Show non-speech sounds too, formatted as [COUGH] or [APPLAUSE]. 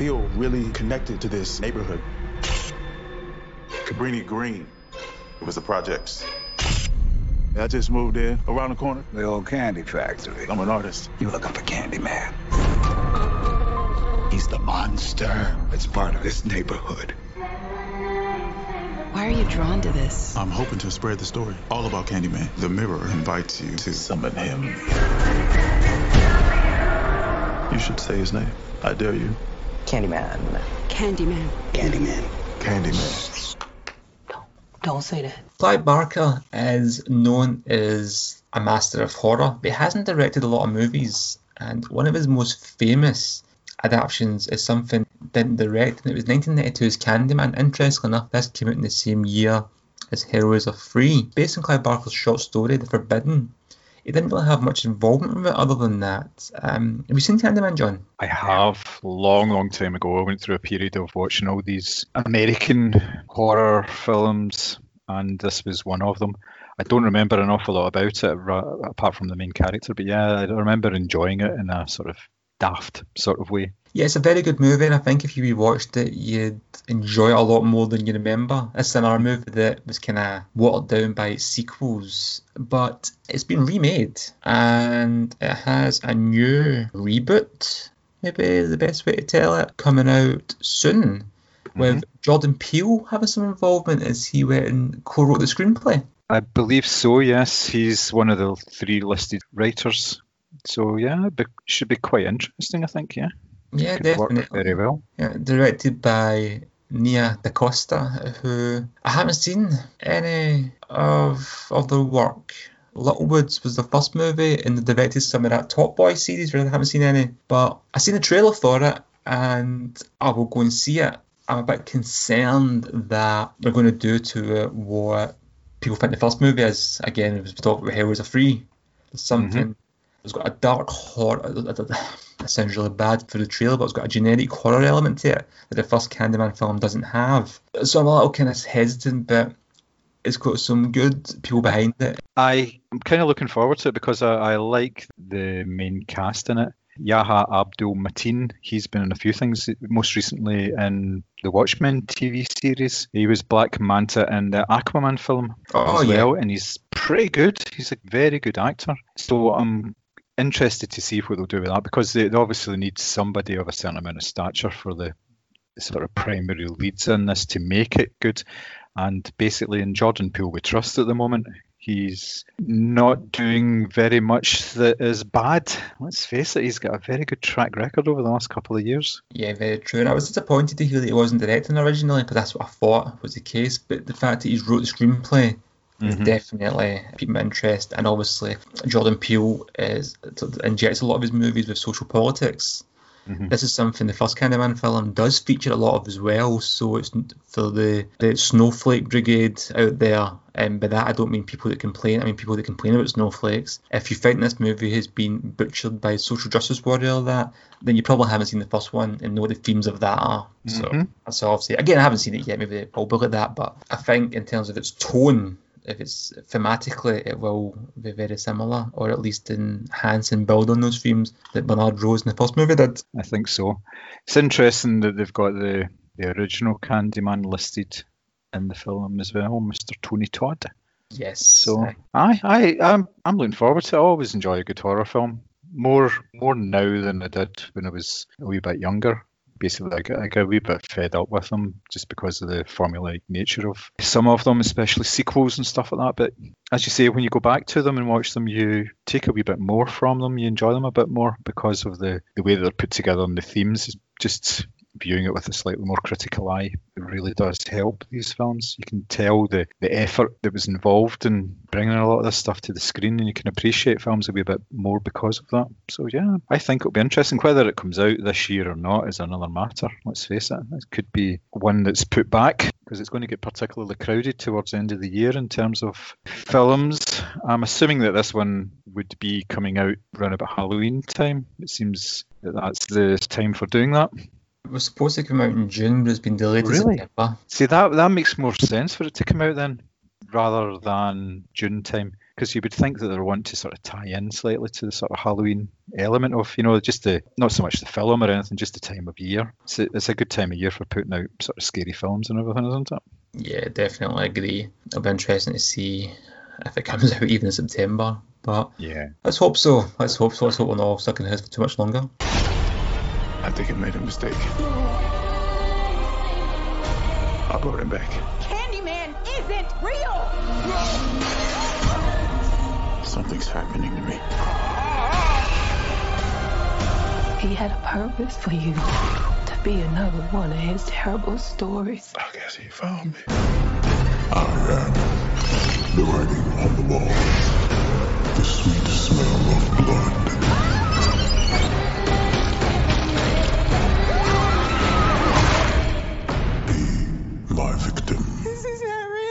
really connected to this neighborhood. Cabrini Green. It was the projects. I just moved in around the corner. The old candy factory. I'm an artist. You looking for Candyman? He's the monster that's part of this neighborhood. Why are you drawn to this? I'm hoping to spread the story all about Candyman. The mirror invites you to summon him. You should say his name. I dare you. Candyman. Candyman. Candyman. Candyman. Don't say that. Clive Barker is known as a master of horror, but he hasn't directed a lot of movies. And one of his most famous adaptations is something he didn't direct, and it was 1992's Candyman. Interestingly enough, this came out in the same year as Hellraiser Three. Based on Clive Barker's short story, The Forbidden, he didn't really have much involvement with it other than that. Um, have you seen Candyman, John? I have long, long time ago. I went through a period of watching all these American horror films, and this was one of them. I don't remember an awful lot about it apart from the main character, but yeah, I remember enjoying it in a sort of daft sort of way. Yeah, it's a very good movie, and I think if you rewatched it, you'd enjoy it a lot more than you remember. It's another movie that was kind of watered down by its sequels, but it's been remade, and it has a new reboot, maybe the best way to tell it, coming out soon, mm-hmm. with Jordan Peele having some involvement as he went and co-wrote the screenplay. I believe so, yes. He's one of the three listed writers. So yeah, it should be quite interesting, I think, yeah. Yeah, definitely. very well. Yeah, directed by Nia DaCosta, who I haven't seen any of of their work. Little Woods was the first movie, and they directed some of that Top Boy series, where I haven't seen any. But I seen the trailer for it, and I will go and see it. I'm a bit concerned that they're going to do to it what people think the first movie is. Again, it was talked about Hellraiser Three. There's something. It's got a dark horror. That sounds really bad for the trailer, but it's got a generic horror element to it that the first Candyman film doesn't have. So I'm a little kind of hesitant, but it's got some good people behind it. I am kind of looking forward to it because I, I like the main cast in it. Yahya Abdul-Mateen, he's been in a few things, most recently in the Watchmen TV series. He was Black Manta in the Aquaman film Oh, as yeah. well, and he's pretty good. He's a very good actor. So I'm interested to see what they'll do with that because they, they obviously need somebody of a certain amount of stature for the, sort of primary leads in this to make it good. And basically, in Jordan Peele, we trust at the moment. He's not doing very much that is bad. Let's face it, he's got a very good track record over the last couple of years. Yeah, very true. And I was disappointed to hear that he wasn't directing originally because that's what I thought was the case. But the fact that he's wrote the screenplay has definitely piqued my interest. And obviously, Jordan Peele is injects a lot of his movies with social politics. Mm-hmm. This is something the first Candyman film does feature a lot of as well. So it's for the, the snowflake brigade out there. And by that, I don't mean people that complain. I mean people that complain about snowflakes. If you think this movie has been butchered by social justice warrior, or that then you probably haven't seen the first one and know what the themes of that are. So that's all I'll. Again, I haven't seen it yet. Maybe I'll look at that, but I think in terms of its tone, if it's thematically, it will be very similar, or at least enhance and build on those themes that Bernard Rose in the first movie did. I think so. It's interesting that they've got the, the original Candyman listed in the film as well, Mr. Tony Todd. Yes. So. I, I, I'm, I'm looking forward to it. I always enjoy a good horror film. More, more now than I did when I was a wee bit younger. Basically, I get, a wee bit fed up with them just because of the formulaic nature of some of them, especially sequels and stuff like that. But as you say, when you go back to them and watch them, you take a wee bit more from them. You enjoy them a bit more because of the, the way they're put together and the themes. Just viewing it with a slightly more critical eye, it really does help these films. You can tell the, the effort that was involved in bringing a lot of this stuff to the screen, and you can appreciate films a wee bit more because of that. So, yeah, I think it'll be interesting. Whether it comes out this year or not is another matter. Let's face it. It could be one that's put back because it's going to get particularly crowded towards the end of the year in terms of films. I'm assuming that this one would be coming out around about Halloween time. It seems that that's the time for doing that. It was supposed to come out in June, but it's been delayed to Really? September. See that that makes more sense for it to come out then, rather than June time. because you would think that they want to sort of tie in slightly to the sort of Halloween element of, you know, just the not so much the film or anything, just the time of year. It's a, it's a good time of year for putting out sort of scary films and everything, isn't it? Yeah, definitely agree. It'll be interesting to see if it comes [LAUGHS] out even in September. But Yeah. let's hope so. Let's hope so. Let's hope we're not stuck in his for too much longer. I think I made a mistake. I brought him back. Candyman isn't real! Something's happening to me. He had a purpose for you to be another one of his terrible stories. I guess he found me. I am the writing on the wall. this is Harry.